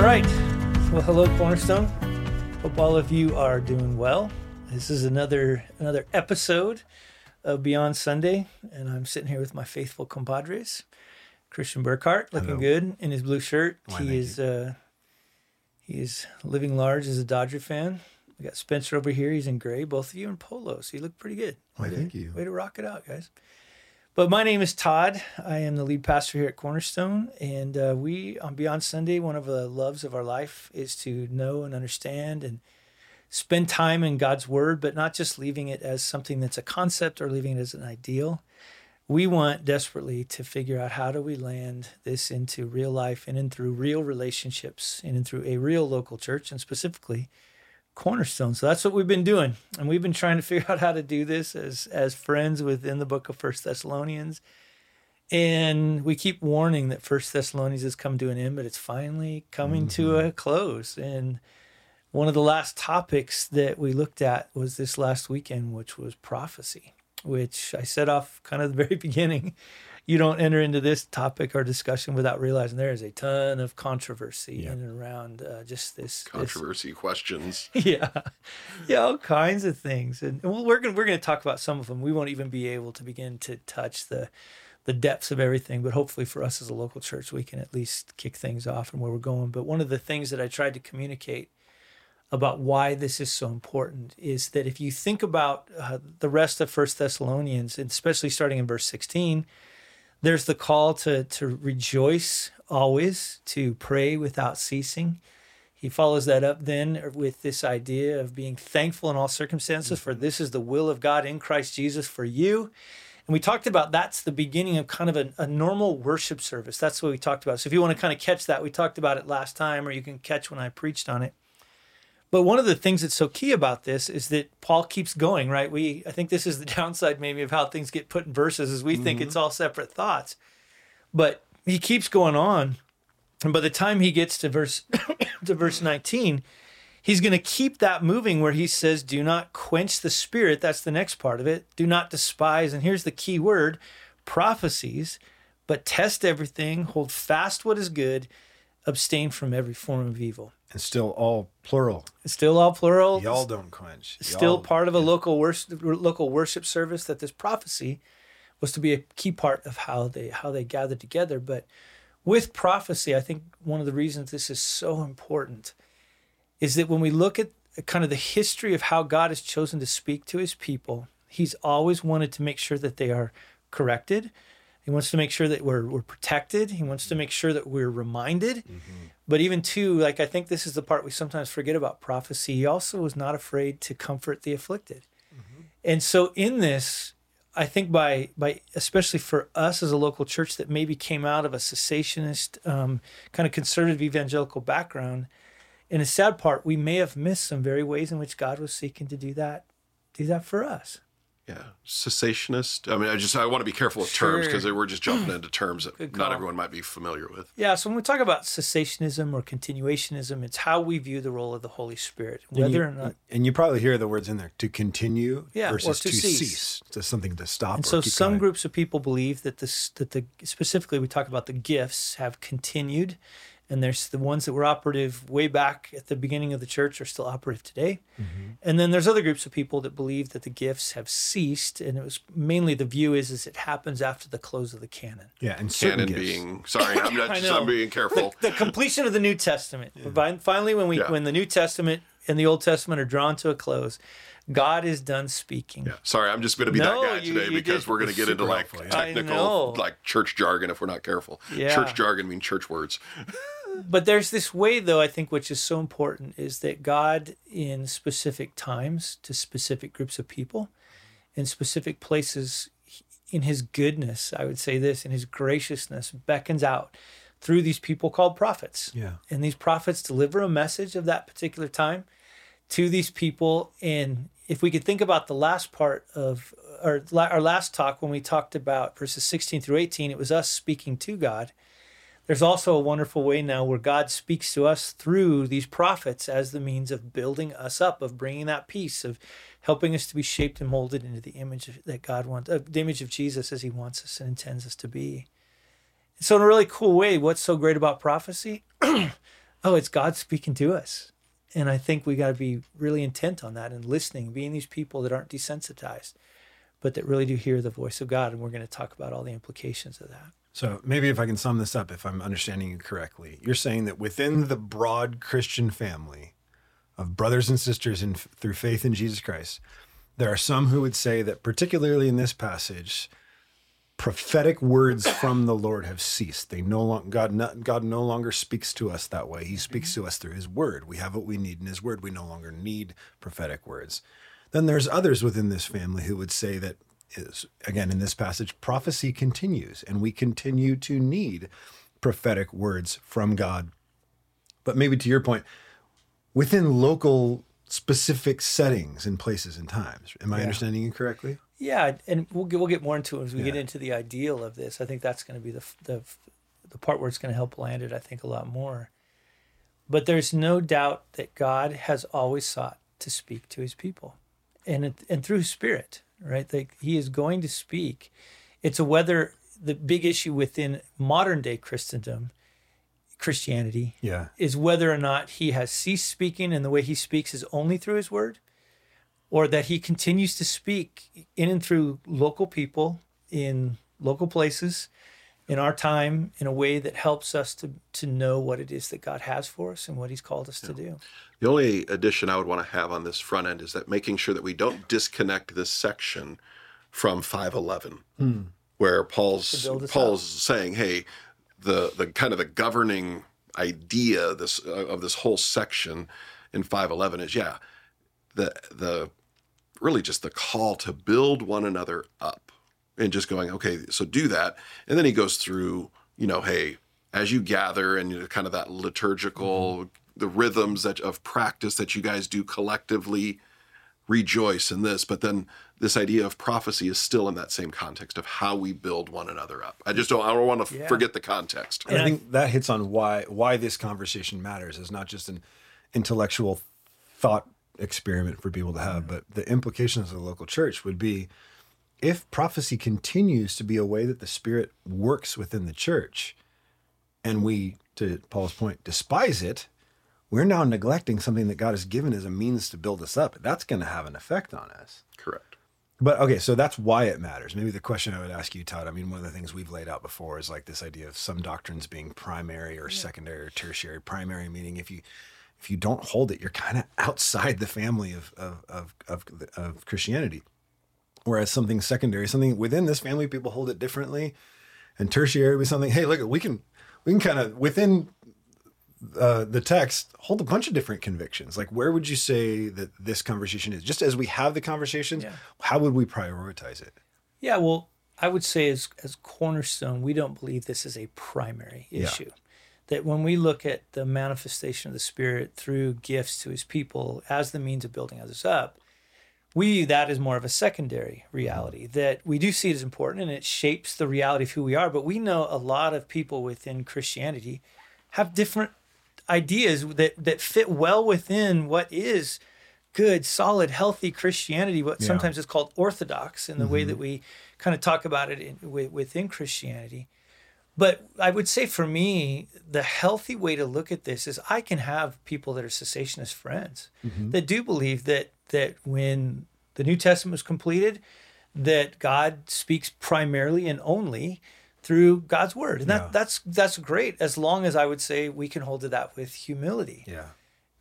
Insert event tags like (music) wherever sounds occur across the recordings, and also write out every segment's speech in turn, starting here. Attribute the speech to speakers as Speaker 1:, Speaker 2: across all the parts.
Speaker 1: All right. Well, hello, Cornerstone. Hope all of you are doing well. This is another another episode of Beyond Sunday, and I'm sitting here with my faithful compadres, Christian Burkhart, looking
Speaker 2: Hello.
Speaker 1: good in his blue shirt.
Speaker 2: Why,
Speaker 1: he is uh, he is living large as a Dodger fan. We got Spencer over here. He's in gray. Both of you in polo, so you look pretty good.
Speaker 2: Why, thank you.
Speaker 1: Way to rock it out, guys. But my name is Todd. I am the lead pastor here at Cornerstone. And uh, we, on Beyond Sunday, one of the loves of our life is to know and understand and spend time in God's Word, but not just leaving it as something that's a concept or leaving it as an ideal. We want desperately to figure out how do we land this into real life and in through real relationships and in through a real local church and specifically cornerstone. So that's what we've been doing. And we've been trying to (laughs) figure out how to do this as as friends within the book of First Thessalonians. And we keep warning that First Thessalonians has come to an end, but it's finally coming to mm-hmm. a close. And one of the last topics that we looked at was this last weekend, which was prophecy, which I set off kind of the (laughs) very beginning. You don't enter into this topic or discussion without realizing there is a ton of controversy
Speaker 2: Yeah.
Speaker 1: in and around uh, just this, this
Speaker 3: controversy questions. (laughs)
Speaker 1: yeah, yeah, all kinds of things, and well, we're gonna we're gonna talk about some of them. We won't even be able to begin to touch the the depths of everything, but hopefully for us as a local church, we can at least kick things off and where we're going. But one of the things that I tried to communicate about why this is so important is that if you think about uh, the rest of First Thessalonians, and especially starting in verse sixteen, there's the call to to rejoice always, to pray without ceasing. He follows that up then with this idea of being thankful in all circumstances, for this is the will of God in Christ Jesus for you. And we talked about that's the beginning of kind of a, a normal worship service. That's what we talked about. So if you want to kind of catch that, we talked about it last time, or you can catch when I preached on it. But one of the things that's so key about this is that Paul keeps going, right? We I think this is the (laughs) downside maybe of how things get put in verses is we think it's mm-hmm. all separate thoughts. But he keeps going on. And by the time he gets to verse (coughs) to verse 19, he's going to keep that moving where he says, Do not quench the spirit. That's the next part of it. Do not despise. And here's the key word prophecies, but test everything, hold fast what is good, abstain from every form of evil.
Speaker 2: And still all plural.
Speaker 1: It's still all plural.
Speaker 2: Y'all don't quench.
Speaker 1: still
Speaker 2: Y'all-
Speaker 1: part of a local worship local worship service that this prophecy was to be a key part of how they how they gathered together but with prophecy i think one of the reasons this is so important is that when we look at kind of the history of how god has chosen to speak to his people he's always wanted to make sure that they are corrected he wants to make sure that we're, we're protected he wants to make sure that we're reminded but even too, like I think this is the part we sometimes forget about prophecy. He also was not afraid to comfort the afflicted. And so in this, I think by by especially for us as a local church that maybe came out of a cessationist um, kind of conservative evangelical background, in a sad part, we may have missed some very ways in which God was seeking to do that, do that for us.
Speaker 3: Yeah, cessationist. I mean, I just I want to be careful with terms because we're just jumping (clears throat) into terms that not everyone might be familiar with.
Speaker 1: Yeah, so when we talk about cessationism or continuationism, it's how we view the role of the Holy Spirit,
Speaker 2: And
Speaker 1: whether
Speaker 2: you,
Speaker 1: or not
Speaker 2: And you probably hear the words in there to continue
Speaker 1: Yeah, or
Speaker 2: versus
Speaker 1: to
Speaker 2: to,
Speaker 1: cease.
Speaker 2: cease. To something to stop.
Speaker 1: And
Speaker 2: or
Speaker 1: so
Speaker 2: keep
Speaker 1: some
Speaker 2: going.
Speaker 1: groups of people believe that this that the specifically we talk about the gifts have continued and there's the ones that were operative way back at the beginning of the church are still operative today.
Speaker 2: Mm-hmm.
Speaker 1: And then there's other groups of people that believe that the gifts have ceased and it was mainly the view is is it happens after the close of the canon.
Speaker 2: Yeah, and certain
Speaker 3: Canon
Speaker 2: gifts.
Speaker 3: being sorry, I'm not (laughs) just
Speaker 1: know.
Speaker 3: I'm being careful.
Speaker 1: The completion of the New Testament. Fin- Finally when we
Speaker 3: Yeah.
Speaker 1: when the New Testament and the Old Testament are drawn to a close, God is done speaking.
Speaker 3: Yeah, sorry, I'm just going to be
Speaker 1: No,
Speaker 3: that guy
Speaker 1: you-
Speaker 3: today
Speaker 1: you
Speaker 3: because we're going to get into like
Speaker 2: helpful, yeah.
Speaker 3: Technical, like church jargon if we're not careful.
Speaker 1: Yeah.
Speaker 3: Church jargon mean church words. (laughs)
Speaker 1: but there's this way though i think which is so important is that god in specific times to specific groups of people in specific places in his goodness i would say this in his graciousness beckons out through these people called prophets
Speaker 2: Yeah.
Speaker 1: and these prophets deliver a message of that particular time to these people and if we could think about the last part of our, our last talk when we talked about verses 16 through 18 it was us speaking to god there's also a wonderful way now where God speaks to us through these prophets as the means of building us up, of bringing that peace, of helping us to be shaped and molded into the image of, that God wants, uh, the image of Jesus as He wants us and intends us to be. So, in a really cool way, what's so great about prophecy? (clears throat) oh, it's God speaking to us. And I think we got to be really intent on that and listening, being these people that aren't desensitized, but that really do hear the voice of God. And we're going to talk about all the implications of that.
Speaker 2: So maybe if I can sum this up, if I'm understanding you correctly, you're saying that within the broad Christian family of brothers and sisters in, through faith in Jesus Christ, there are some who would say that, particularly in this passage, prophetic words from the Lord have ceased. They no longer God no, God no longer speaks to us that way. He mm-hmm. speaks to us through His Word. We have what we need in His Word. We no longer need prophetic words. Then there's others within this family who would say that is again in this passage prophecy continues and we continue to need prophetic words from God. But maybe to your point, within local specific settings and places and times. Am I
Speaker 1: Yeah.
Speaker 2: understanding you correctly?
Speaker 1: Yeah, and we'll get, we'll get more into it as we get into the ideal of this. I think that's going to be the the the part where it's going to help land it. I think a lot more. But there's no doubt that God has always sought to speak to His people, and and through His Spirit, right? Like He is going to speak. It's a whether the big issue within modern day Christendom, Christianity,
Speaker 2: Yeah.
Speaker 1: is whether or not he has ceased speaking and the way he speaks is only through his word, or that he continues to speak in and through local people in local places in our time in a way that helps us to, to know what it is that God has for us and what he's called us to do.
Speaker 3: The only addition I would want to have on this front end is that making sure that we don't disconnect this section from 511, where Paul's
Speaker 1: build us
Speaker 3: Paul's saying, "Hey, the the kind of the governing idea this uh, of this whole section in 511 is yeah, the the really just the call to build one another up and just going okay so do that. And then he goes through you know hey as you gather and you know, kind of that liturgical mm-hmm. the rhythms that of practice that you guys do collectively rejoice in this but then this idea of prophecy is still in that same context of how we build one another up. I just don't i don't want to
Speaker 1: Yeah.
Speaker 3: forget the context.
Speaker 2: And I
Speaker 1: And I-
Speaker 2: think that hits on why why this conversation matters. Is not just an intellectual thought experiment for people to have, mm-hmm. but the implications of the local church would be if prophecy continues to be a way that the spirit works within the church and we to Paul's point despise it, we're now neglecting something that God has given as a means to build us up. That's going to have an effect on us.
Speaker 3: correct
Speaker 2: But okay, so that's why it matters. Maybe the question I would ask you, Todd. I mean, one of the things we've laid out before is like this idea of some doctrines being primary or secondary or tertiary. Primary meaning if you if you don't hold it, you're kind of (laughs) outside the family of of of of, of Christianity. Whereas something secondary, something within this family, people hold it differently, and tertiary was something. Hey, look, we can we can kind of within uh, the text hold a bunch of different convictions. Like, where would you say that this conversation is? Just as we have the conversations,
Speaker 1: Yeah.
Speaker 2: how would we prioritize it?
Speaker 1: Yeah, well, I would say as as cornerstone, we don't believe this is a primary
Speaker 2: Yeah.
Speaker 1: issue. That when we look at the manifestation of the Spirit through gifts to His people as the means of building others up, we view that as more of a secondary reality. That we do see it as important and it shapes the reality of who we are. But we know a lot of people within Christianity have different ideas that that fit well within what is good, solid, healthy Christianity. What
Speaker 2: Yeah.
Speaker 1: sometimes is called orthodox in the way mm-hmm. that we kind of talk about it in, wi- within Christianity. But I would say for me, the healthy way to look at this is I can have people that are cessationist friends mm-hmm. that do believe that that when the New Testament was completed, that God speaks primarily and only through God's word. And that
Speaker 2: Yeah.
Speaker 1: that's that's great as long as I would say we can hold to that with humility.
Speaker 2: Yeah.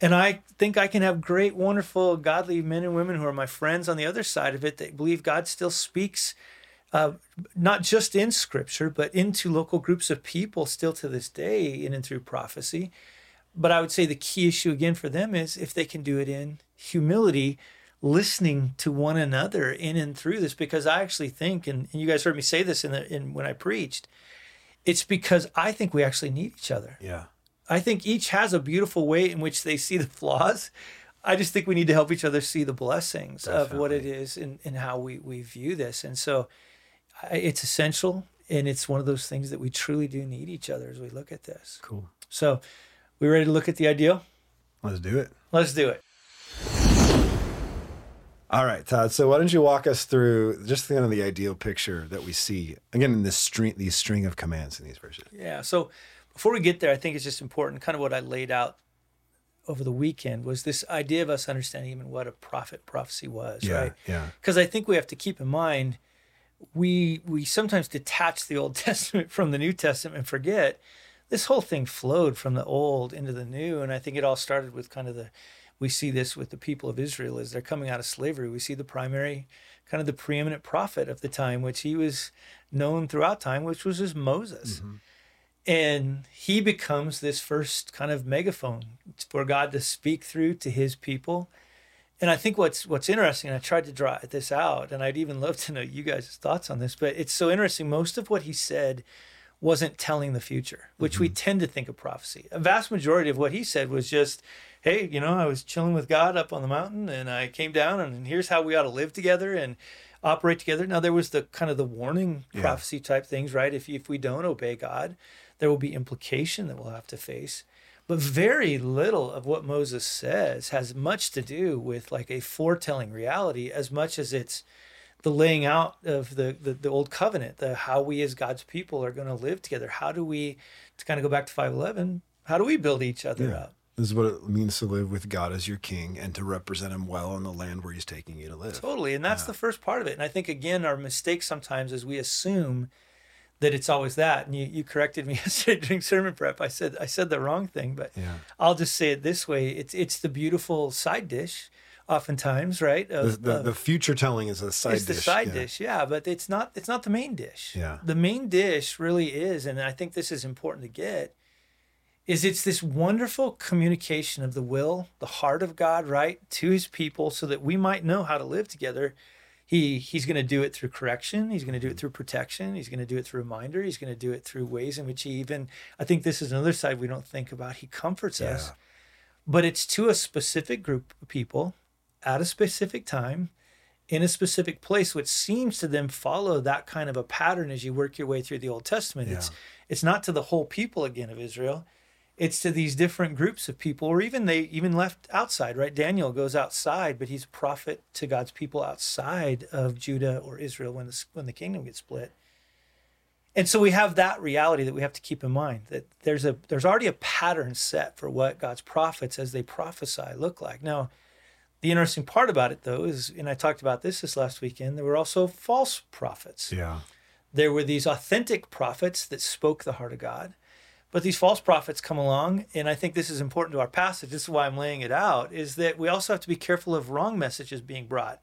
Speaker 1: And I think I can have great, wonderful, godly men and women who are my friends on the other side of it that believe God still speaks, uh, not just in scripture, but into local groups of people still to this day in and through prophecy. But I would say the key issue again for them is if they can do it in humility, listening to one another in and through this, because I actually think, and, and you guys heard me say this in the in when I preached, it's because I think we actually need each other.
Speaker 2: Yeah.
Speaker 1: I think each has a beautiful way in which they see the flaws. I just think we need to help each other see the blessings of what it is and, and how we, we view this. And so I, it's essential. And it's one of those things that we truly do need each other as we look at this.
Speaker 2: Cool.
Speaker 1: So we ready to look at the ideal?
Speaker 2: Let's do it.
Speaker 1: Let's do it.
Speaker 2: All right, Todd. So why don't you walk us through just kind of the ideal picture that we see again in this string, these string of commands in these verses?
Speaker 1: Yeah. So before we get there, I think it's just important, kind of what I laid out over the weekend was this idea of us understanding even what a prophet prophecy was,
Speaker 2: Yeah,
Speaker 1: right?
Speaker 2: yeah.
Speaker 1: Because I think we have to keep in mind we we sometimes detach the Old (laughs) Testament from the New Testament and forget this whole thing flowed from the old into the new, and I think it all started with kind of the we see this with the people of Israel as they're coming out of slavery. We see the primary kind of the preeminent prophet of the time, which he was known throughout time, which was as Moses. Mm-hmm. And he becomes this first kind of megaphone for God to speak through to his people. And I think what's what's interesting, and I tried to draw this out, and I'd even love to know you guys' thoughts on this, but it's so interesting. Most of what he said wasn't telling the future, which we mm-hmm. tend to think of prophecy. A vast majority of what he said was just, hey, you know, I was chilling with God up on the mountain and I came down and here's how we ought to live together and operate together. Now there was the kind of the warning
Speaker 2: Yeah.
Speaker 1: prophecy type things, right? If if we don't obey God, there will be implication that we'll have to face. But very little of what Moses says has much to do with like a foretelling reality as much as it's the laying out of the, the, the old covenant, the how we as God's people are going to live together. How do we, to kind of go back to 511, how do we build each other
Speaker 2: Yeah.
Speaker 1: up?
Speaker 2: This is what it means to live with God as your king and to represent him well in the land where he's taking you to live.
Speaker 1: Totally. And that's the first part of it. And I think, again, our mistake sometimes is we assume that it's always that. And you, you corrected me (laughs) yesterday during sermon prep. I said I said the wrong thing, but
Speaker 2: Yeah.
Speaker 1: I'll just say it this way. It's it's the beautiful side dish, oftentimes, right?
Speaker 2: The,
Speaker 1: Of-
Speaker 2: the,
Speaker 1: of-
Speaker 2: the future telling is a side
Speaker 1: it's
Speaker 2: dish.
Speaker 1: the side
Speaker 2: yeah.
Speaker 1: dish, yeah, but it's not it's not the main dish.
Speaker 2: Yeah.
Speaker 1: The main dish really is, and I think this is important to get, is it's this wonderful communication of the will, the heart of God, right, to his people so that we might know how to live together. He he's going to do it through correction, he's going to do it through protection, he's going to do it through reminder, he's going to do it through ways in which he even I think this is another side we don't think about. He comforts us. But it's to a specific group of people at a specific time in a specific place, which seems to them follow that kind of a pattern as you work your way through the Old Testament. It's it's not to the whole people again of Israel. It's to these different groups of people, or even they even left outside, right? Daniel goes outside, but he's a prophet to God's people outside of Judah or Israel when the when the kingdom gets split. And so we have that reality that we have to keep in mind that there's a there's already a pattern set for what God's prophets as they prophesy look like. Now, the interesting part about it though is, and I talked about this this last weekend, there were also false prophets.
Speaker 2: Yeah.
Speaker 1: There were these authentic prophets that spoke the heart of God. But these false prophets come along, and I think this is important to our passage. This is why I'm laying it out, is that we also have to be careful of wrong messages being brought,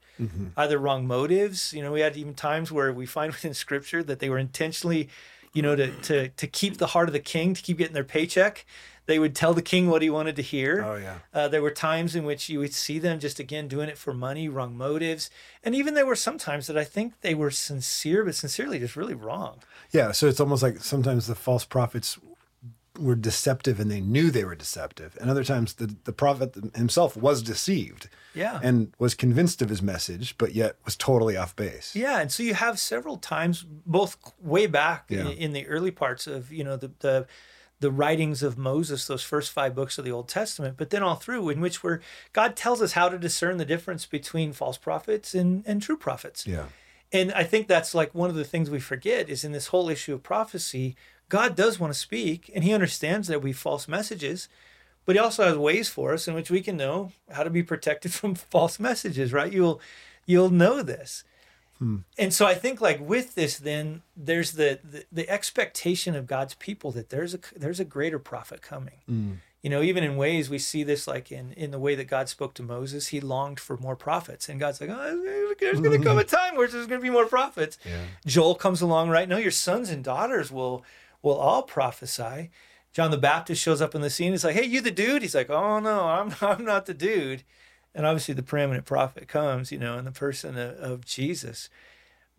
Speaker 1: either wrong motives. You know, we had even times where we find (laughs) within Scripture that they were intentionally, you know, to to to keep the heart of the king, to keep getting their paycheck. They would tell the king what he wanted to hear.
Speaker 2: Oh, yeah.
Speaker 1: Uh, there were times in which you would see them just again doing it for money, wrong motives, and even there were some times that I think they were sincere, but sincerely just really wrong.
Speaker 2: Yeah. So it's almost like sometimes the false prophets were deceptive and they knew they were deceptive. And other times the, the prophet himself was deceived
Speaker 1: Yeah.
Speaker 2: and was convinced of his message, but yet was totally off base.
Speaker 1: Yeah, and so you have several times, both way back
Speaker 2: Yeah.
Speaker 1: in, in the early parts of you know the, the the writings of Moses, those first five books of the Old Testament, but then all through, in which where God tells us how to discern the difference between false prophets and and true prophets.
Speaker 2: Yeah.
Speaker 1: And I think that's like one of the things we forget is in this whole issue of prophecy, God does want to speak and he understands there will be false messages, but he also has ways for us in which we can know how to be protected (laughs) from false messages, right? You'll you'll know this. Hmm. And so I think like with this then there's the, the the expectation of God's people that there's a there's a greater prophet coming. Hmm. You know, even in ways we see this like in in the way that God spoke to Moses, he longed for more prophets. And God's like, "Oh, there's going to come a (laughs) time where there's going to be more prophets."
Speaker 2: Yeah.
Speaker 1: Joel comes along right No, your sons and daughters will will all prophesy. John the Baptist shows up in the scene. He's like, "Hey, you the dude?" He's like, "Oh no, I'm (laughs) I'm not the dude." And obviously, the preeminent prophet comes, you know, in the person of, of Jesus.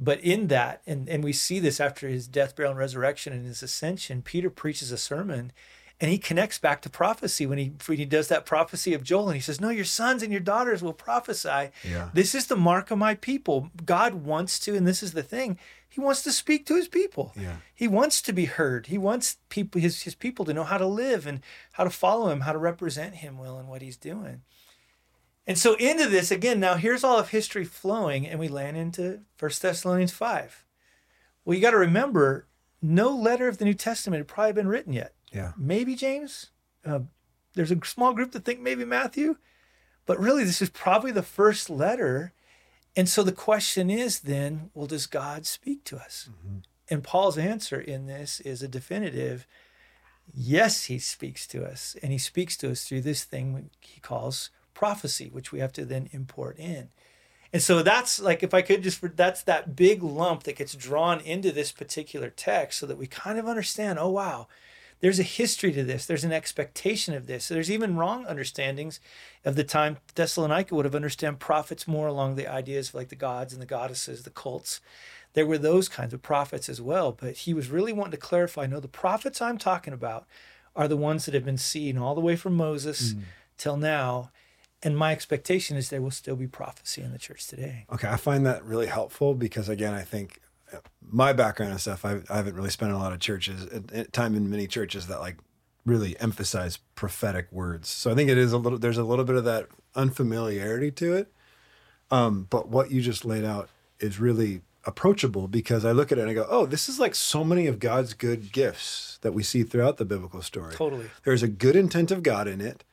Speaker 1: But in that, and and we see this after his death, burial, and resurrection, and his ascension, Peter preaches a sermon, and he connects back to prophecy when he when he does that prophecy of Joel, and he says, "No, your sons and your daughters will prophesy."
Speaker 2: Yeah.
Speaker 1: This is the mark of my people. God wants to, and this is the thing, he wants to speak to his people.
Speaker 2: Yeah.
Speaker 1: He wants to be heard. He wants people his, his people to know how to live and how to follow him, how to represent him well and what he's doing. And so into this, again, now here's all of history flowing, and we land into 1 Thessalonians 5. Well, you got to remember, no letter of the New Testament had probably been written yet.
Speaker 2: Yeah.
Speaker 1: maybe James. Uh, there's a small group that think maybe Matthew, but really this is probably the first letter. And so the question is then, well, does God speak to us? Mm-hmm. And Paul's answer in this is a definitive yes, he speaks to us. And he speaks to us through this thing he calls prophecy, which we have to then import in. And so that's like, if I could just, that's that big lump that gets drawn into this particular text so that we kind of understand oh, wow, there's a history to this. There's an expectation of this. There's even wrong understandings of the time Thessalonica would have understood prophets more along the ideas of like the gods and the goddesses, the cults. There were those kinds of prophets as well. But he was really wanting to clarify no, the prophets I'm talking about are the ones that have been seen all the way from Moses mm. till now. And my expectation is there will still be prophecy in the church today.
Speaker 2: Okay, I find that really helpful because again, I think my background and stuff, I, I haven't really spent a lot of churches, at, at time in many churches that like really emphasize prophetic words. So I think it is a little, there's a little bit of that unfamiliarity to it. Um, but what you just laid out is really approachable because I look at it and I go, oh, this is like so many of God's good gifts that we see throughout the biblical story.
Speaker 1: Totally.
Speaker 2: There's a good intent of God in it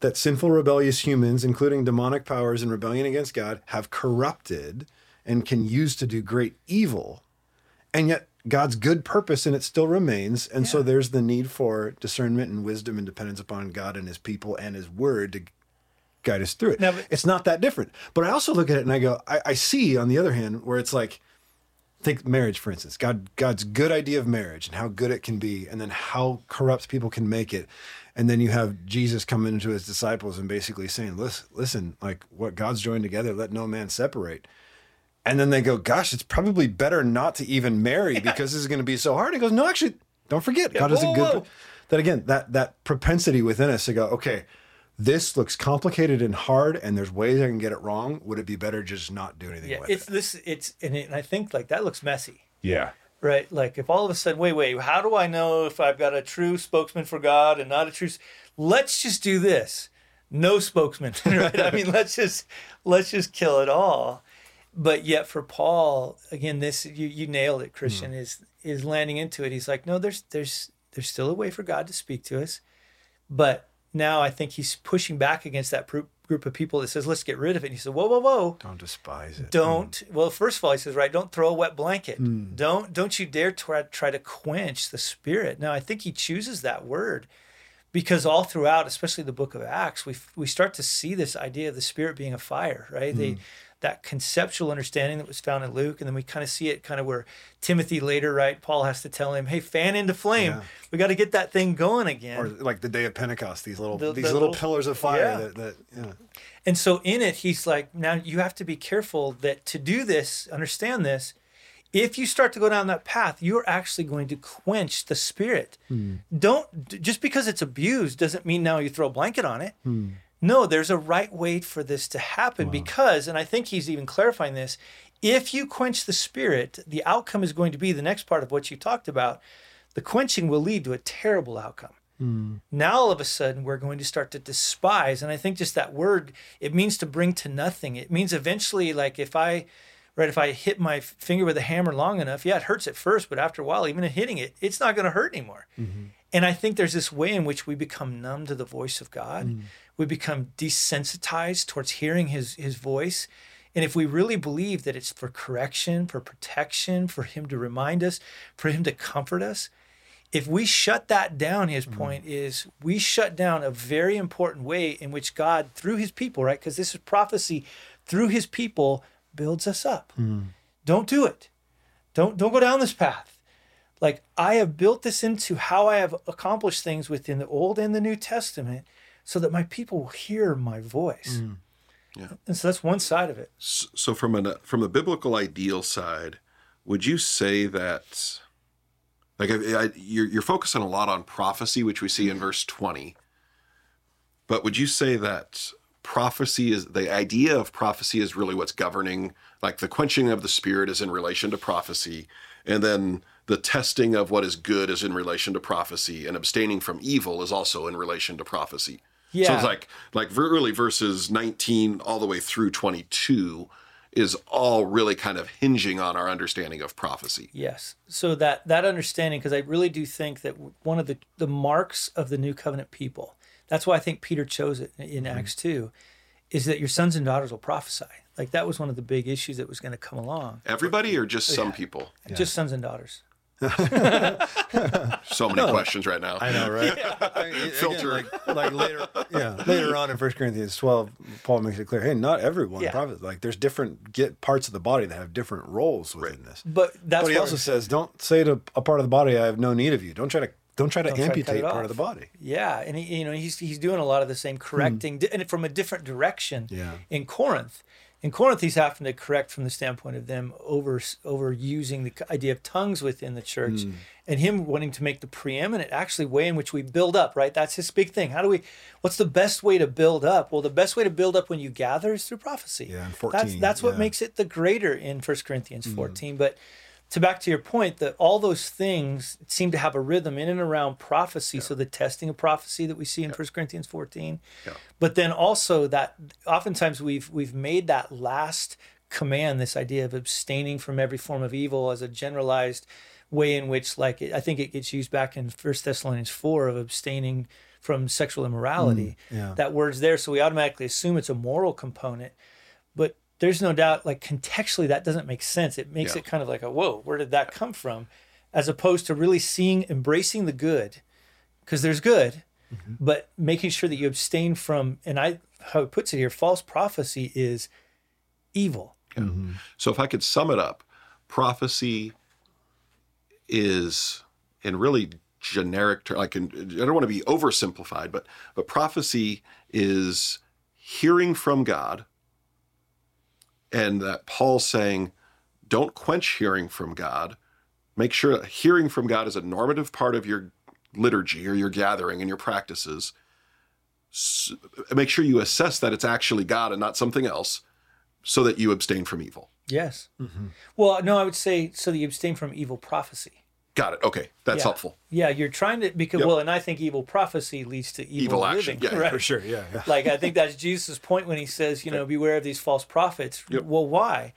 Speaker 2: that sinful, rebellious humans, including demonic powers and rebellion against God, have corrupted and can use to do great evil. And yet, God's good purpose in it still remains. And so, there's the need for discernment and wisdom and dependence upon God and his people and his word to guide us through it.
Speaker 1: Now,
Speaker 2: it's not that different. But I also look at it and I go, I, I see on the other hand where it's like, think marriage for instance god god's good idea of marriage and how good it can be and then how corrupt people can make it and then you have jesus coming into his disciples and basically saying listen listen like what god's joined together let no man separate and then they go gosh it's probably better not to even marry because this is going to be so hard he goes no actually don't forget god is a good
Speaker 1: whoa.
Speaker 2: that again that that propensity within us to go okay this looks complicated and hard and there's ways i can get it wrong would it be better just not do anything
Speaker 1: Yeah,
Speaker 2: with
Speaker 1: it's
Speaker 2: it It's
Speaker 1: this, it's, and, it, and I think like that looks messy.
Speaker 2: yeah
Speaker 1: right? Like if all of a sudden, wait, wait, how do I know if I've got a true spokesman for God and not a true? Let's just do this. No spokesman, (laughs) right? I mean, let's just let's just kill it all. But yet, for Paul, again, this you you nailed it, Christian. Hmm. Is is landing into it. He's like, no, there's there's there's still a way for God to speak to us, but now I think he's pushing back against that group group of people that says, let's get rid of it. And he said, whoa, whoa, whoa.
Speaker 2: Don't despise it.
Speaker 1: Don't hmm. well first of all he says right don't throw a wet blanket. Hmm. Don't don't you dare try, try to quench the spirit. Now i think he chooses that word because all throughout especially the book of acts we we start to see this idea of the spirit being a fire right? They that conceptual understanding that was found in luke and then we kind of see it kind of where timothy later right paul has to tell him hey fan into flame
Speaker 2: Yeah.
Speaker 1: we got to get that thing going again
Speaker 2: or like the day of Pentecost, these little
Speaker 1: The-
Speaker 2: these
Speaker 1: the
Speaker 2: little,
Speaker 1: little-
Speaker 2: pillars of fire
Speaker 1: yeah.
Speaker 2: that, that yeah.
Speaker 1: And so in it, he's like, now you have to be careful that to do this, understand this, if you start to go down that path, you're actually going to quench the spirit. Hmm. Don't just because it's abused doesn't mean now you throw a blanket on it. Hmm. No, there's a right way for this to happen because, and I think he's even clarifying this, if you quench the spirit, the outcome is going to be the next part of what you talked about. The quenching will lead to a terrible outcome. Hmm. Now all of a sudden we're going to start to despise and i think just that word it means to bring to nothing. It means eventually like if i right if i hit my finger with a hammer long enough yeah it hurts at first but after a while even hitting it it's not going to hurt anymore. Mm-hmm. And i think there's this way in which we become numb to the voice of god mm. We become desensitized towards hearing his his voice and if we really believe that it's for correction for protection for him to remind us for him to comfort us if we shut that down, his mm-hmm. point is we shut down a very important way in which God, through his people, right? Because this is prophecy, through his people, builds us up. Mm. Don't do it. Don't don't go down this path. Like I have built this into how I have accomplished things within the Old and the New Testament so that my people will hear my voice. Mm.
Speaker 3: Yeah.
Speaker 1: And so that's one side of it.
Speaker 3: So from an uh, from the biblical ideal side, would you say that like I, I, you're you're focusing a lot on prophecy, which we see in mm-hmm. verse twenty, but would you say that prophecy is the idea of prophecy is really what's governing, like the quenching of the spirit is in relation to prophecy, and then the testing of what is good is in relation to prophecy, and abstaining from evil is also in relation to prophecy. So it's like like really verses 19 all the way through 22 is all really kind of hinging on our understanding of prophecy.
Speaker 1: Yes. So that that understanding, because I really do think that one of the the marks of the new covenant people, that's why I think Peter chose it in
Speaker 3: Mm-hmm.
Speaker 1: Acts two, is that your sons and daughters will prophesy. Like that was one of the big issues that was going to come along.
Speaker 3: Everybody or just some people?
Speaker 1: Just sons and daughters. (laughs)
Speaker 3: So many questions right now.
Speaker 2: I know, right? (laughs) Again,
Speaker 3: Filter.
Speaker 2: like, like later, (laughs) yeah, later on in 1 Corinthians 12, Paul makes it clear, hey, not everyone
Speaker 1: Yeah.
Speaker 2: prophet. Like, there's different get parts of the body that have different roles within this.
Speaker 1: But that's
Speaker 2: But he also says, don't say to a part of the body, I have no need of you. Don't try to don't try to
Speaker 1: Don't try to
Speaker 2: amputate part
Speaker 1: off.
Speaker 2: of the body.
Speaker 1: Yeah, and he, you know he's he's doing a lot of the same correcting, hmm. di- and from a different direction.
Speaker 2: Yeah.
Speaker 1: In Corinth, in Corinth, he's having to correct from the standpoint of them over over using the idea of tongues within the church, hmm. and him wanting to make the preeminent actually way in which we build up. Right, that's his big thing. How do we? What's the best way to build up? Well, the best way to build up when you gather is through prophecy.
Speaker 2: Yeah,
Speaker 1: That's
Speaker 2: 14,
Speaker 1: that's what
Speaker 2: yeah.
Speaker 1: makes it the greater in 1 Corinthians hmm. 14. But to back to your point that all those things seem to have a rhythm in and around prophecy. So the testing of prophecy that we see in 1 corinthians 14 but then also that oftentimes we've we've made that last command this idea of abstaining from every form of evil as a generalized way in which like i think it gets used back in 1 thessalonians 4 of abstaining from sexual immorality.
Speaker 2: Mm, yeah.
Speaker 1: that word's there so we automatically assume it's a moral component there's no doubt like contextually that doesn't make sense. It makes
Speaker 3: Yeah.
Speaker 1: it kind of like a whoa where did that come from? As opposed to really seeing embracing the good because there's good mm-hmm. but making sure that you abstain from and i how it puts it here false prophecy is evil. Mm-hmm.
Speaker 3: So if I could sum it up, prophecy is in really generic terms. I can I don't want to be oversimplified, but but prophecy is hearing from God, and that Paul's saying, don't quench hearing from God. Make sure that hearing from God is a normative part of your liturgy or your gathering and your practices. S- make sure you assess that it's actually God and not something else, so that you abstain from evil.
Speaker 1: yes mm-hmm. well no i would say so that you abstain from evil prophecy
Speaker 3: Got it. Okay, that's
Speaker 1: Yeah.
Speaker 3: helpful.
Speaker 1: yeah you're trying to because
Speaker 3: Yep.
Speaker 1: well and i think evil prophecy leads to evil,
Speaker 3: Evil action.
Speaker 1: living
Speaker 3: Yeah,
Speaker 1: right
Speaker 2: For sure, yeah. yeah.
Speaker 1: like I think that's Jesus' point when he says, you know, beware of these false prophets.
Speaker 3: Yep.
Speaker 1: Well, why?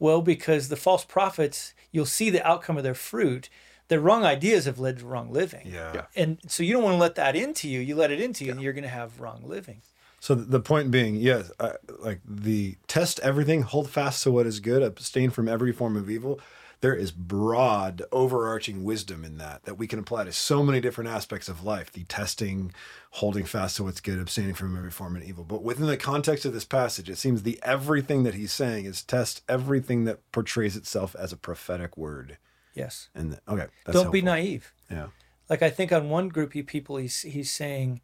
Speaker 1: Well, because the false prophets, you'll see the outcome of their fruit. Their wrong ideas have led to wrong living.
Speaker 2: Yeah.
Speaker 3: Yeah.
Speaker 1: And so you don't want to let that into you. You let it into you, and you're going to have wrong living.
Speaker 2: So the point being, yes, uh, like the test everything, hold fast to what is good, abstain from every form of evil. There is broad, overarching wisdom in that that we can apply to so many different aspects of life. The testing, holding fast to what's good, abstaining from every form of evil. But within the context of this passage, it seems the everything that he's saying is test everything that portrays itself as a prophetic word.
Speaker 1: Yes.
Speaker 2: And okay, that's
Speaker 1: don't be naive.
Speaker 2: Yeah.
Speaker 1: Like I think on one group of people, he's he's saying,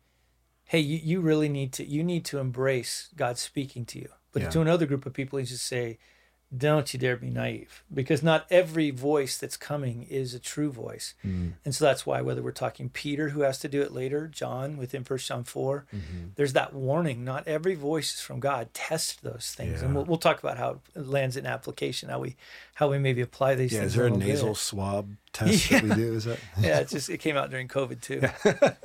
Speaker 1: "Hey, you, you really need to you need to embrace God speaking to you." But
Speaker 2: Yeah.
Speaker 1: to another group of people, he's just say, "Don't you dare be naive," because not every voice that's coming is a true voice,
Speaker 2: Mm.
Speaker 1: and so that's why whether we're talking Peter, who has to do it later, John within First John 4
Speaker 2: Mm-hmm.
Speaker 1: there's that warning. Not every voice is from God. Test those things, and we'll, we'll talk about how it lands in application, how we how we maybe apply these
Speaker 2: Yeah.
Speaker 1: things.
Speaker 2: Is there a
Speaker 1: little bit
Speaker 2: nasal swab test that we (laughs) do? Is that? (laughs)
Speaker 1: yeah, it's just it came out during COVID too.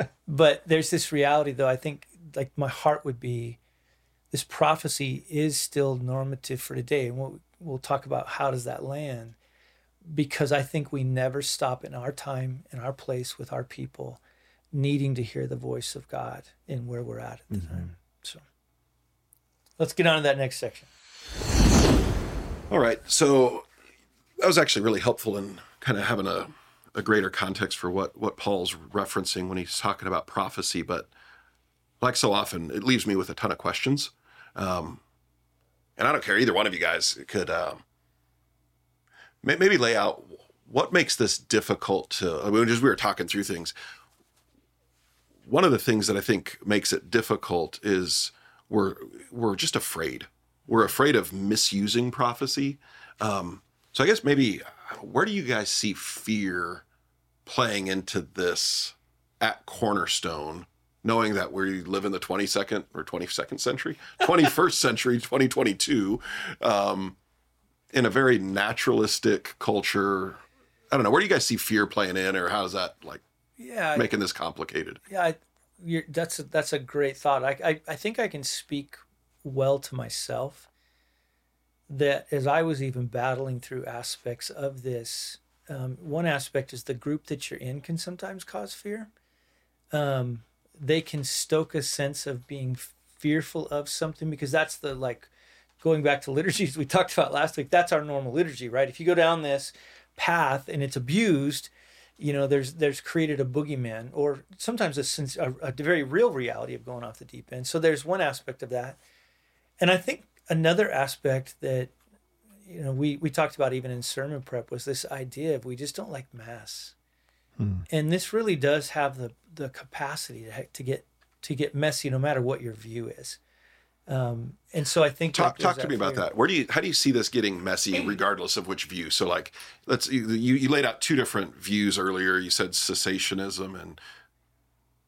Speaker 1: (laughs) but there's this reality though. I think like my heart would be this prophecy is still normative for today. And we'll we'll talk about how does that land. Because I think we never stop in our time, in our place with our people, needing to hear the voice of God in where we're at at the time. So let's get on to that next section.
Speaker 3: All right. So that was actually really helpful in kind of having a, a greater context for what, what Paul's referencing when he's talking about prophecy. But like so often, it leaves me with a ton of questions. Um, and I don't care, either one of you guys could um, may- maybe lay out what makes this difficult to, I mean, just we were talking through things. One of the things that I think makes it difficult is we're we're just afraid. We're afraid of misusing prophecy. Um, so I guess maybe where do you guys see fear playing into this at Cornerstone, knowing that we live in the 22nd or 22nd century, (laughs) 21st century, 2022, um, in a very naturalistic culture? I don't know. Where do you guys see fear playing in, or how's that like
Speaker 1: Yeah,
Speaker 3: making this complicated?
Speaker 1: Yeah, I, you're, that's a, that's a great thought. I, I I think I can speak well to myself. that as I was even battling through aspects of this, um, one aspect is the group that you're in can sometimes cause fear. Um, they can stoke a sense of being fearful of something because that's the like going back to liturgies (laughs) we talked about last week. That's our normal liturgy, right? If you go down this path and it's abused, you know, there's there's created a boogeyman or sometimes a, a, a very real reality of going off the deep end. So there's one aspect of that, and I think another aspect that you know we we talked about even in sermon prep was this idea of we just don't like mass hmm. and this really does have the the capacity to, to get to get messy no matter what your view is um, and so I think
Speaker 3: talk talk to me about that. Where do you how do you see this getting messy, regardless of which view? So like, let's you you laid out two different views earlier. You said cessationism and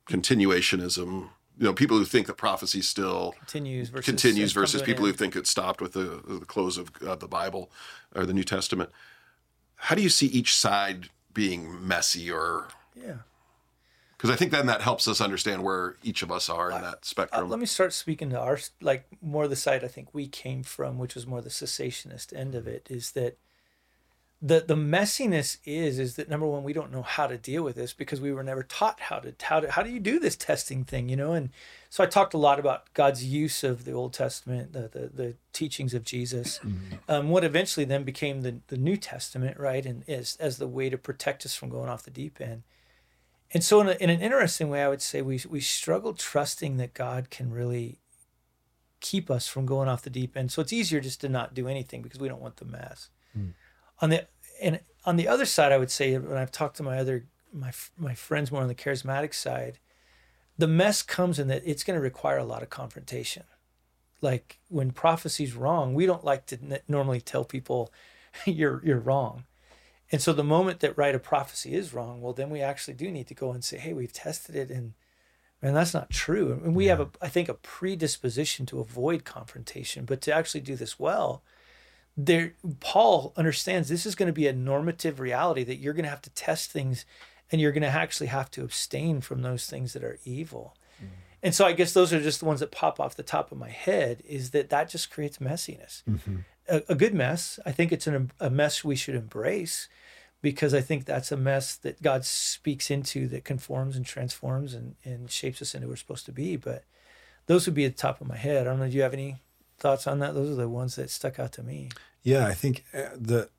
Speaker 3: continuationism you know people who think that prophecy still
Speaker 1: continues versus
Speaker 3: continues versus people who think it stopped with the, the close of, of the Bible or the New Testament. How do you see each side being messy or
Speaker 1: yeah?
Speaker 3: Because I think then that helps us understand where each of us are in that spectrum.
Speaker 1: Uh, let me start speaking to our like more the side I think we came from, which was more the cessationist end of it. Is that the the messiness is is that number one we don't know how to deal with this because we were never taught how to how to how do you do this testing thing you know? And so I talked a lot about God's use of the Old Testament the the, the teachings of Jesus. Mm-hmm. um, what eventually then became the the New Testament right? And as as the way to protect us from going off the deep end. And so in, a, in an interesting way I would say we we struggle trusting that God can really keep us from going off the deep end. So it's easier just to not do anything because we don't want the mess. Mm on the and on the other side, I would say when I've talked to my other my my friends more on the charismatic side, the mess comes in that it's going to require a lot of confrontation. Like when prophecy's wrong, we don't like to n- normally tell people (laughs) you're you're wrong. And so the moment that right a prophecy is wrong, well then we actually do need to go and say, "Hey, we've tested it and man, that's not true." And we yeah. have a I think a predisposition to avoid confrontation, but to actually do this well, there Paul understands this is going to be a normative reality that you're going to have to test things and you're going to actually have to abstain from those things that are evil. Mm. And so I guess those are just the ones that pop off the top of my head is that that just creates messiness. Mm-hmm. A, a, good mess. I think it's an, a mess we should embrace because I think that's a mess that God speaks into that conforms and transforms and, and shapes us into who we're supposed to be. But those would be at the top of my head. I don't know. Do you have any thoughts on that? Those are the ones that stuck out to me.
Speaker 2: Yeah, I think uh, the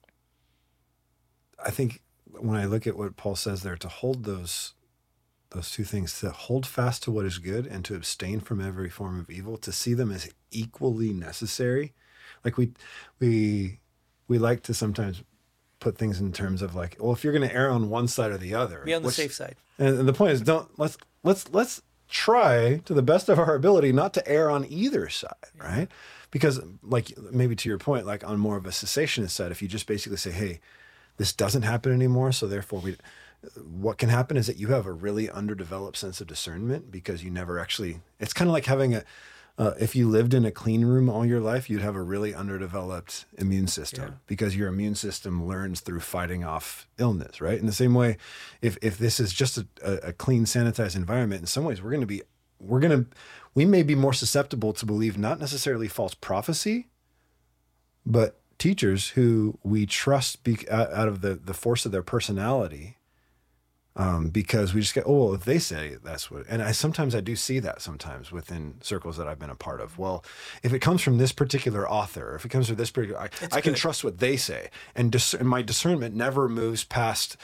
Speaker 2: I think when I look at what Paul says there to hold those those two things to hold fast to what is good and to abstain from every form of evil to see them as equally necessary like we we we like to sometimes put things in terms of like well if you're going to err on one side or the other
Speaker 1: be on the safe side
Speaker 2: and the point is don't let's let's let's try to the best of our ability not to err on either side, right? Because, like, maybe to your point, like on more of a cessationist side, if you just basically say, hey, this doesn't happen anymore, so therefore we, what can happen is that you have a really underdeveloped sense of discernment because you never actually, it's kind of like having a, uh, if you lived in a clean room all your life, you'd have a really underdeveloped immune system yeah. because your immune system learns through fighting off illness, right? In the same way, if if this is just a, a clean, sanitized environment, in some ways, we're going to be, we're going to, we may be more susceptible to believe not necessarily false prophecy, but teachers who we trust be, out of the the force of their personality um, because we just get oh well if they say that's what and I sometimes I do see that sometimes within circles that I've been a part of. Well if it comes from this particular author if it comes from this particular I, I can trust what they say. And, dis- and my discernment never moves past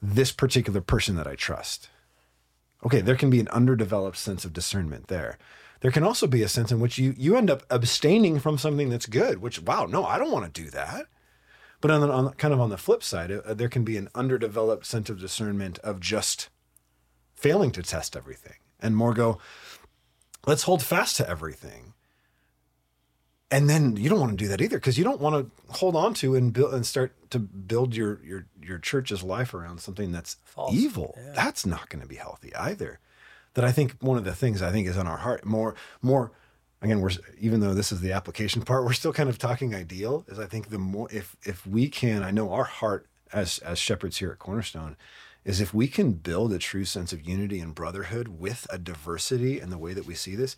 Speaker 2: this particular person that I trust. Okay there can be an underdeveloped sense of discernment there. There can also be a sense in which you you end up abstaining from something that's good which wow no I don't want to do that but on, the, on kind of on the flip side, uh, there can be an underdeveloped sense of discernment of just failing to test everything and more go, let's hold fast to everything. And then you don't want to do that either because you don't want to hold on to and build and start to build your your your church's life around something that's False. evil. Yeah. That's not going to be healthy either. That I think one of the things I think is on our heart more more again we're even though this is the application part (laughs) we're still kind of talking ideal is i think the more if if we can i know our heart as as shepherds here at cornerstone is if we can build a true sense of unity and brotherhood with a diversity in the way that we see this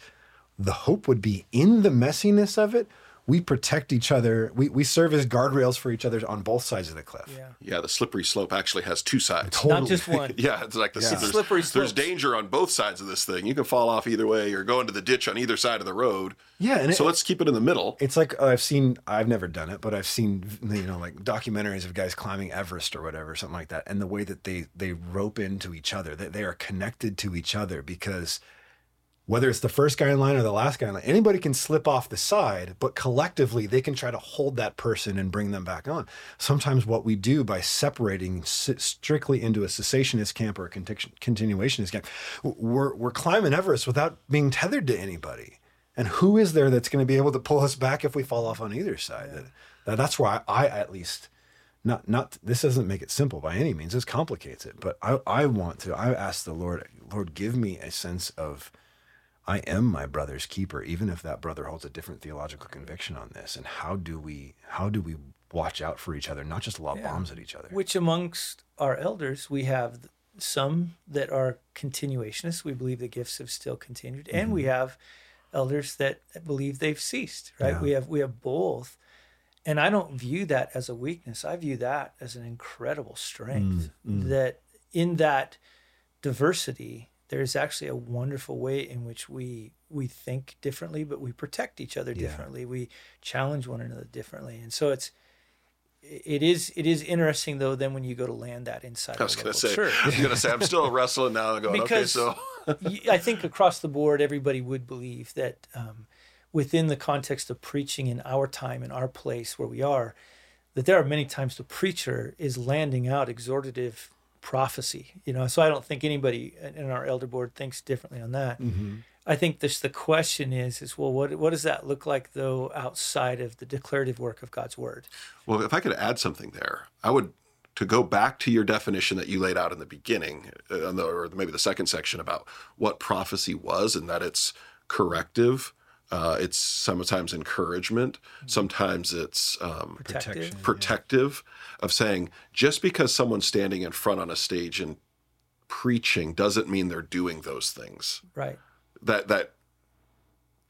Speaker 2: the hope would be in the messiness of it we protect each other. We, we serve as guardrails for each other on both sides of the cliff.
Speaker 1: Yeah.
Speaker 3: Yeah, the slippery slope actually has two sides.
Speaker 1: Not just one. (laughs)
Speaker 3: Yeah, it's like the
Speaker 2: Yeah.
Speaker 3: there's,
Speaker 1: Slippery
Speaker 3: there's danger on both sides of this thing. You can fall off either way or go into the ditch on either side of the road.
Speaker 2: Yeah, and
Speaker 3: so
Speaker 2: it-
Speaker 3: let's keep it in the middle.
Speaker 2: It's like uh, I've seen. I've never done it, but I've seen you know like documentaries of guys climbing Everest or whatever, something like that, and the way that they they rope into each other, that they are connected to each other because whether it's the first guy in line or the last guy in line, anybody can slip off the side, but collectively they can try to hold that person and bring them back on. Sometimes what we do by separating strictly into a cessationist camp or a continuationist camp, we're we're climbing Everest without being tethered to anybody. And who is there that's going to be able to pull us back if we fall off on either side? That, that- that's why I, at least not not this doesn't make it simple by any means. This complicates it. But I I want to I ask the Lord, Lord, give me a sense of I am my brother's keeper, even if that brother holds a different theological conviction on this. And how do we how do we watch out for each other, not just lob bombs at each other?
Speaker 1: Which amongst our elders, we have some that are continuationists. We believe the gifts have still continued, and we mm-hmm. have elders that believe they've ceased. Right?
Speaker 2: Yeah.
Speaker 1: We have we have both, and I don't view that as a weakness. I view that as an incredible strength. Mm, mm. That in that diversity, there's actually a wonderful way in which we we think differently, but we protect each other
Speaker 2: Yeah.
Speaker 1: differently. We challenge one another differently, and so it's it is it is interesting though. Then when you go to land that inside
Speaker 3: I was going to say,
Speaker 1: church,
Speaker 3: I was going to say, I'm still wrestling now. Going, okay,
Speaker 1: Because-
Speaker 3: so
Speaker 1: I think across the board, everybody would believe that um, within the context of preaching in our time, in our place where we are, that there are many times the preacher is landing out exhortative prophecy. You know, so I don't think anybody in our elder board thinks differently on that. I think this the question is is well, what what does that look like though outside of the declarative work of God's word?
Speaker 3: Well, if I could add something there, I would to go back to your definition that you laid out in the beginning, uh, or maybe the second section about what prophecy was, and that it's corrective. Uh, it's sometimes encouragement. Sometimes it's um,
Speaker 1: Protective.
Speaker 2: Protection.
Speaker 3: protective. Of saying just because someone's standing in front on a stage and preaching doesn't mean they're doing those things.
Speaker 1: Right.
Speaker 3: That that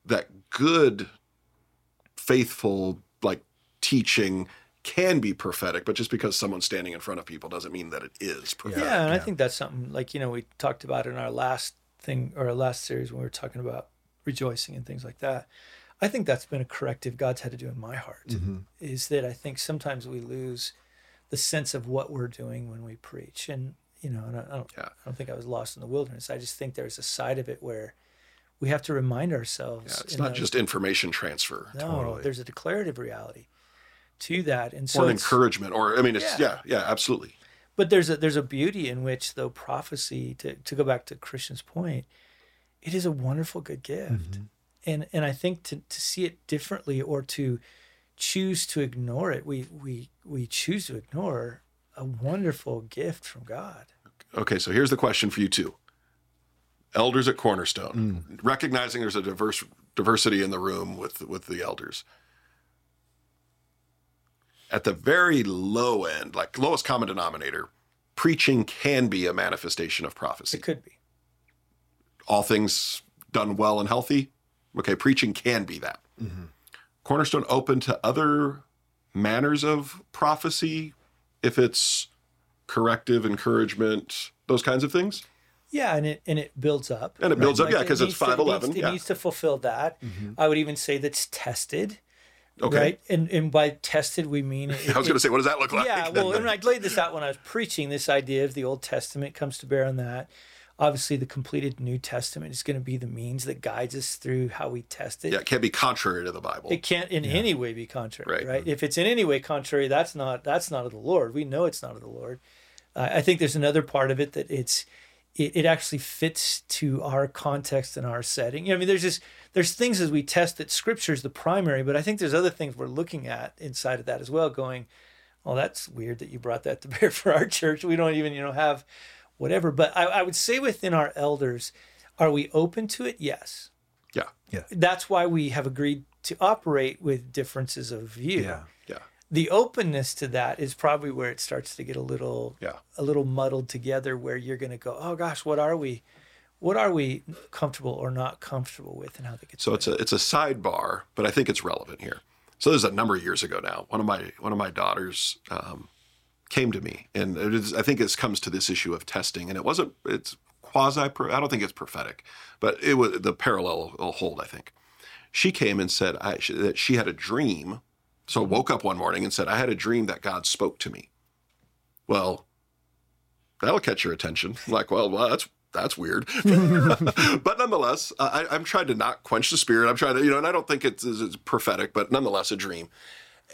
Speaker 3: that good, faithful like teaching can be prophetic, but just because someone's standing in front of people doesn't mean that it is prophetic.
Speaker 1: Yeah, and I think that's something like you know we talked about in our last thing or our last series when we were talking about rejoicing and things like that. I think that's been a corrective God's had to do in my heart.
Speaker 2: Mm-hmm.
Speaker 1: Is that I think sometimes we lose the sense of what we're doing when we preach, and you know, and I, I don't,
Speaker 3: Yeah.
Speaker 1: I don't think I was lost in the wilderness. I just think there's a side of it where we have to remind ourselves.
Speaker 3: Yeah, it's not
Speaker 1: those-
Speaker 3: just information transfer.
Speaker 1: no.
Speaker 2: totally.
Speaker 1: There's a declarative reality to that, and so
Speaker 3: or an encouragement, or I mean, it's
Speaker 1: Yeah.
Speaker 3: yeah, yeah, absolutely.
Speaker 1: but there's a there's a beauty in which though prophecy to, to go back to christian's point it is a wonderful good gift and and i think to, to see it differently or to choose to ignore it we we we choose to ignore a wonderful gift from god
Speaker 3: Okay, so here's the question for you two. Elders at Cornerstone,
Speaker 1: Mm.
Speaker 3: recognizing there's a diverse diversity in the room with with the elders. At the very low end, like lowest common denominator, preaching can be a manifestation of prophecy.
Speaker 1: it could be
Speaker 3: All things done well and healthy, okay, preaching can be that. Mm-hmm. Cornerstone open to other manners of prophecy if it's corrective, encouragement, those kinds of things.
Speaker 1: yeah and it and it builds up
Speaker 3: And it builds up, yeah, 'cause it's
Speaker 1: needs to-
Speaker 3: 5'11",
Speaker 1: needs to-
Speaker 3: yeah.
Speaker 1: it needs to fulfill that mm-hmm. i would even say that's tested
Speaker 3: Okay.
Speaker 1: right and and by tested we mean (laughs) it,
Speaker 3: I was going to say, what does that look like?
Speaker 1: Yeah, well, and I laid this out when I was preaching. This idea of the Old Testament comes to bear on that. Obviously, the completed New Testament is going to be the means that guides us through how we test it.
Speaker 3: yeah, it can't be contrary to the Bible.
Speaker 1: It can't in any way be contrary,
Speaker 3: Right.
Speaker 1: right? If it's in any way contrary, that's not that's not of the Lord. We know it's not of the Lord. Uh, I think there's another part of it that it's it, it actually fits to our context and our setting. You know, I mean, there's just there's things as we test that Scripture is the primary, but I think there's other things we're looking at inside of that as well. Going, oh, that's weird that you brought that to bear (laughs) for our church. We don't even you know have whatever. But I, I would say within our elders, are we open to it? Yes
Speaker 3: yeah, Yeah.
Speaker 1: that's why we have agreed to operate with differences of view.
Speaker 2: Yeah.
Speaker 3: yeah,
Speaker 1: The openness to that is probably where it starts to get a little
Speaker 3: yeah.
Speaker 1: a little muddled together where you're going to go, "Oh gosh, what are we what are we comfortable or not comfortable with and how they get
Speaker 3: So it's a it's a sidebar, but I think it's relevant here. So this is a number of years ago now. One of my one of my daughters um, came to me, and I think it comes to this issue of testing, and it wasn't it's quasi. I don't think it's prophetic, but it was the parallel will hold. I think she came and said I, she, that she had a dream. So woke up one morning and said I had a dream that God spoke to me. Well, that'll catch your attention. (laughs) Like, well, well, that's that's weird. (laughs) but nonetheless, I, I'm trying to not quench the spirit. I'm trying to, you know, and I don't think it's, it's prophetic, but nonetheless, a dream.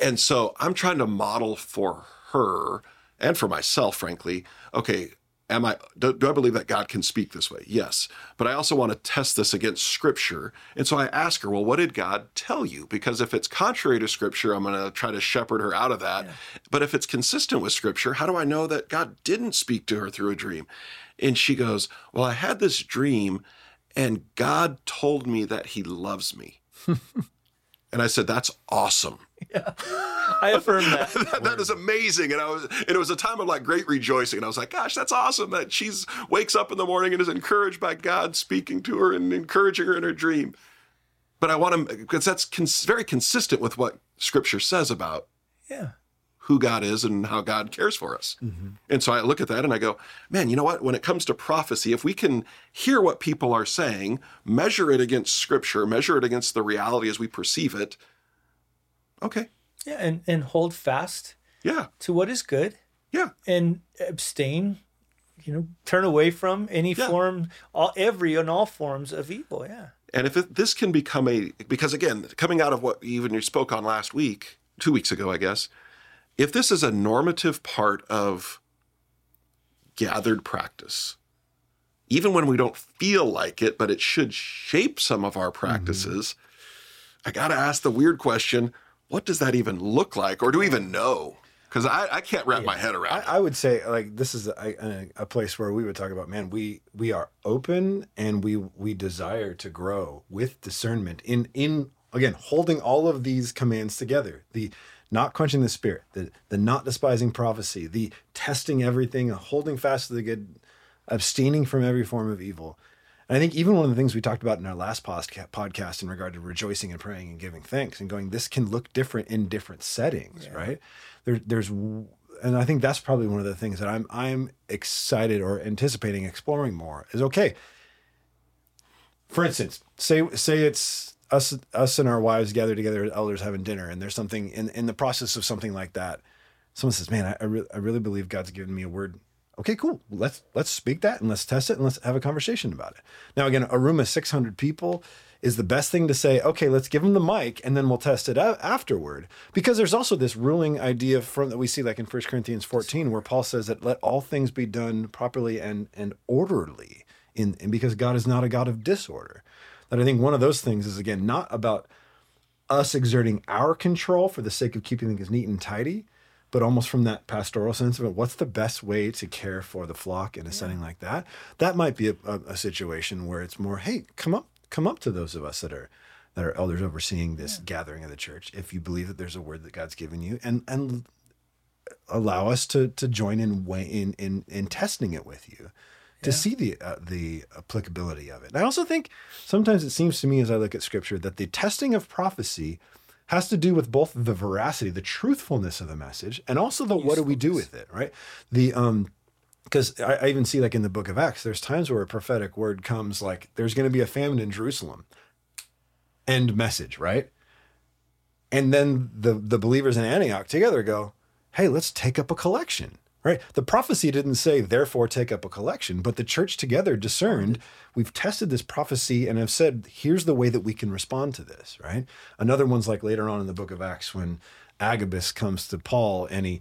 Speaker 3: And so I'm trying to model for her and for myself, frankly, okay, am I do, do, I believe that God can speak this way? Yes. But I also want to test this against scripture. And so I ask her, well, what did God tell you? Because if it's contrary to scripture, I'm going to try to shepherd her out of that. Yeah. But if it's consistent with scripture, how do I know that God didn't speak to her through a dream? And she goes, "Well, I had this dream and God told me that he loves me." (laughs) and I said, "That's awesome."
Speaker 1: Yeah. I affirm that. (laughs)
Speaker 3: that, that is amazing. And I was, and it was a time of like great rejoicing. And I was like, gosh, that's awesome that she wakes up in the morning and is encouraged by God speaking to her and encouraging her in her dream. But I want to, because that's cons- very consistent with what scripture says about
Speaker 1: yeah
Speaker 3: who God is and how God cares for us. Mm-hmm. And so I look at that and I go, man, you know what? When it comes to prophecy, if we can hear what people are saying, measure it against scripture, measure it against the reality as we perceive it, okay.
Speaker 1: Yeah, and, and hold fast
Speaker 3: yeah.
Speaker 1: to what is good.
Speaker 3: Yeah.
Speaker 1: And abstain, you know, turn away from any yeah. form, all every and all forms of evil. Yeah.
Speaker 3: And if it, this can become a, because again, coming out of what even you spoke on last week, two weeks ago, I guess, if this is a normative part of gathered practice, even when we don't feel like it, but it should shape some of our practices, mm-hmm. I got to ask the weird question what does that even look like? Or do we even know? Because I, I can't wrap yeah. my head around
Speaker 2: I, I, would say like this is a, a, place where we would talk about man we we are open and we we desire to grow with discernment in in again holding all of these commands together the not quenching the spirit, the, the not despising prophecy, the testing everything, holding fast to the good, abstaining from every form of evil. And I think even one of the things we talked about in our last podcast in regard to rejoicing and praying and giving thanks and going, this can look different in different settings, yeah. right? There, there's, and I think that's probably one of the things that I'm I'm excited or anticipating exploring more is okay. For instance, say say it's us us and our wives gather together as elders having dinner and there's something in in the process of something like that someone says man i, I, re- I really believe god's given me a word. Okay cool. Let's let's speak that and let's test it and let's have a conversation about it. Now again a room of 600 people is the best thing to say okay let's give them the mic and then we'll test it out afterward. Because there's also this ruling idea from that we see like in 1 corinthians 14 where paul says that let all things be done properly and and orderly in and because god is not a god of disorder that I think one of those things is again not about us exerting our control for the sake of keeping things neat and tidy, but almost from that pastoral sense of it, what's the best way to care for the flock in a yeah. setting like that? That might be a, a, a, situation where it's more, hey, come up, come up to those of us that are that are elders overseeing this yeah. gathering of the church. If you believe that there's a word that God's given you, and and allow us to to join in in in in testing it with you to yeah. see the uh, the applicability of it. And I also think sometimes it seems to me as I look at scripture that the testing of prophecy has to do with both the veracity, the truthfulness of the message, and also the what do we do with it, right? The um because I, I even see like in the book of Acts, there's times where a prophetic word comes like there's going to be a famine in Jerusalem. End message, right? And then the the believers in Antioch together go, "Hey, let's take up a collection." Right? The prophecy didn't say, therefore take up a collection, but the church together discerned, we've tested this prophecy and have said, here's the way that we can respond to this, right? Another one's like later on in the book of Acts when Agabus comes to Paul and he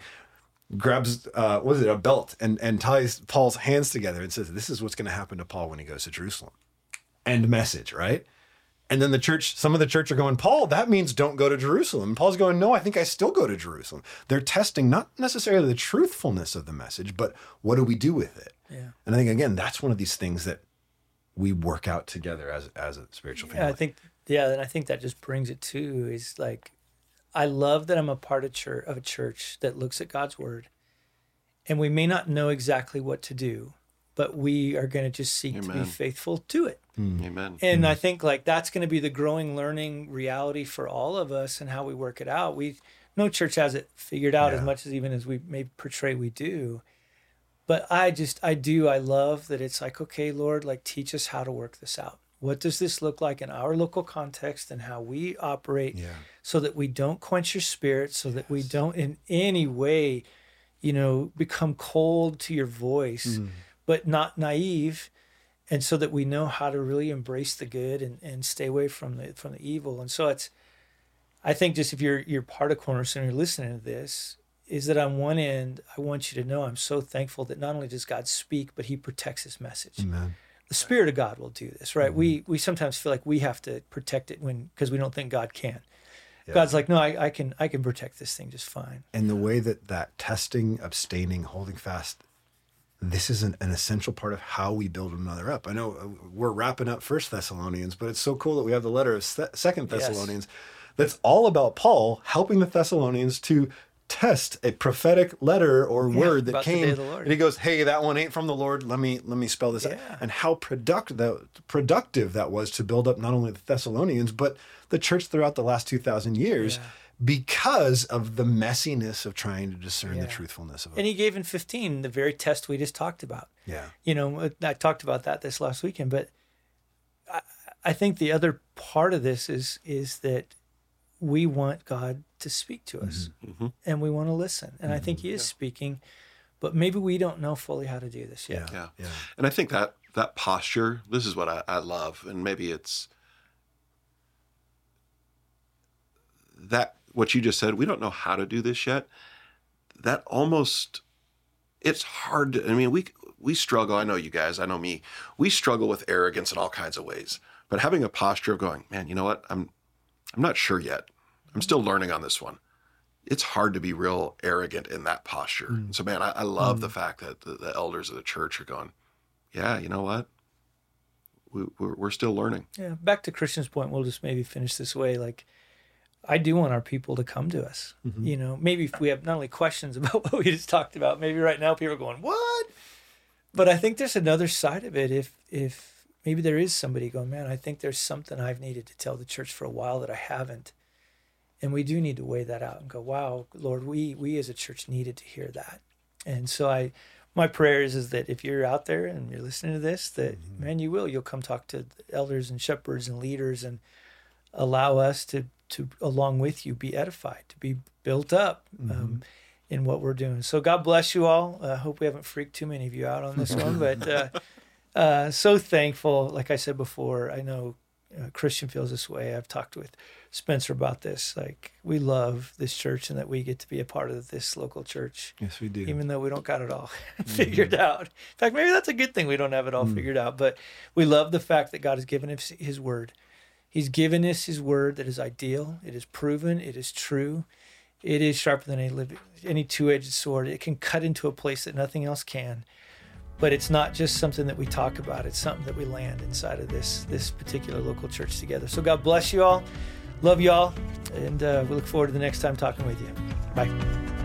Speaker 2: grabs uh what is it a belt and and ties Paul's hands together and says this is what's going to happen to Paul when he goes to Jerusalem. End message, right? And then the church, some of the church are going, Paul, that means don't go to Jerusalem. And Paul's going, no, I think I still go to Jerusalem. They're testing not necessarily the truthfulness of the message, but what do we do with it?
Speaker 1: Yeah.
Speaker 2: And I think again, that's one of these things that we work out together as as a spiritual family.
Speaker 1: Yeah, I think yeah, and I think that just brings it to is like I love that I'm a part of church of a church that looks at God's word. And we may not know exactly what to do, but we are going to just seek Amen. to be faithful to it Mm.
Speaker 3: Amen.
Speaker 1: And I mm. think like that's going to be the growing learning reality for all of us and how we work it out. We no church has it figured out as much as even as we may portray we do. But I just I do I love that it's like okay Lord like teach us how to work this out. What does this look like in our local context and how we operate
Speaker 2: Yeah.
Speaker 1: so that we don't quench your spirit so that we don't in any way you know become cold to your voice mm. but not naive and so that we know how to really embrace the good and, and stay away from the from the evil. And so it's i think just if you're you're part of cornerstone you're listening to this is that on one end i want you to know i'm so thankful that not only does god speak but he protects his message.
Speaker 2: Amen.
Speaker 1: the spirit of god will do this right? We we sometimes feel like we have to protect it when because we don't think god can. God's like no I, I can i can protect this thing just fine.
Speaker 2: And the way that that testing, abstaining, holding fast, this is an, an essential part of how we build one another up. I know uh, we're wrapping up First Thessalonians, but it's so cool that we have the letter of Se- Second
Speaker 1: Yes.
Speaker 2: Thessalonians. That's all about Paul helping the Thessalonians to test a prophetic letter or word that
Speaker 1: about the day
Speaker 2: came,
Speaker 1: of the Lord.
Speaker 2: and he goes, "Hey, that one ain't from the Lord. Let me let me spell this out."
Speaker 1: Yeah.
Speaker 2: And how productive that productive that was to build up not only the Thessalonians but the church throughout the last two thousand years.
Speaker 1: Yeah.
Speaker 2: Because of the messiness of trying to discern the truthfulness of it.
Speaker 1: and he gave in 15 the very test we just talked about
Speaker 2: yeah.
Speaker 1: you know i talked about that this last weekend but I, I think the other part of this is is that we want god to speak to us
Speaker 3: Mhm.
Speaker 1: and we want to listen and i think he is speaking but maybe we don't know fully how to do this yet
Speaker 2: Yeah.
Speaker 3: Yeah.
Speaker 2: Yeah.
Speaker 3: And I think that that posture, this is what I, I love, and maybe it's that what you just said. We don't know how to do this yet. That almost, it's hard. To, I mean, we we struggle. I know you guys. I know me. We struggle with arrogance in all kinds of ways. But having a posture of going, man, you know what? I'm I'm not sure yet. I'm still learning on this one. It's hard to be real arrogant in that posture. Mm. So, man, I, I love the mm. fact that the, the elders of the church are going, yeah, you know what? We, we're, we're still learning.
Speaker 1: yeah back to christian's point we'll just maybe finish this way like i do want our people to come to us mm-hmm. you know maybe if we have not only questions (laughs) about what we just talked about maybe right now people are going what? But i think there's another side of it. If if maybe there is somebody going man i think there's something i've needed to tell the church for a while that i haven't. And we do need to weigh that out and go wow lord we we as a church needed to hear that. And so i my prayer is, is that if you're out there and you're listening to this that mm-hmm. man you will. You'll come talk to elders and shepherds and leaders and allow us to to along with you be edified to be built up um, in what we're doing so god bless you all i hope we haven't freaked too many of you out on this one but uh, (laughs) uh, so thankful like i said before i know uh, christian feels this way i've talked with spencer about this like we love this church and that we get to be a part of this local church
Speaker 2: Yes, we do.
Speaker 1: even though we don't got it all (laughs) figured out. In fact, maybe that's a good thing we don't have it all figured out. But we love the fact that God has given us His word. He's given us His word that is ideal. It is proven. It is true. It is sharper than any any two-edged sword. It can cut into a place that nothing else can. But it's not just something that we talk about. It's something that we land inside of this this particular local church together. So God bless you all. Love you all, and uh, we look forward to the next time talking with you. Bye.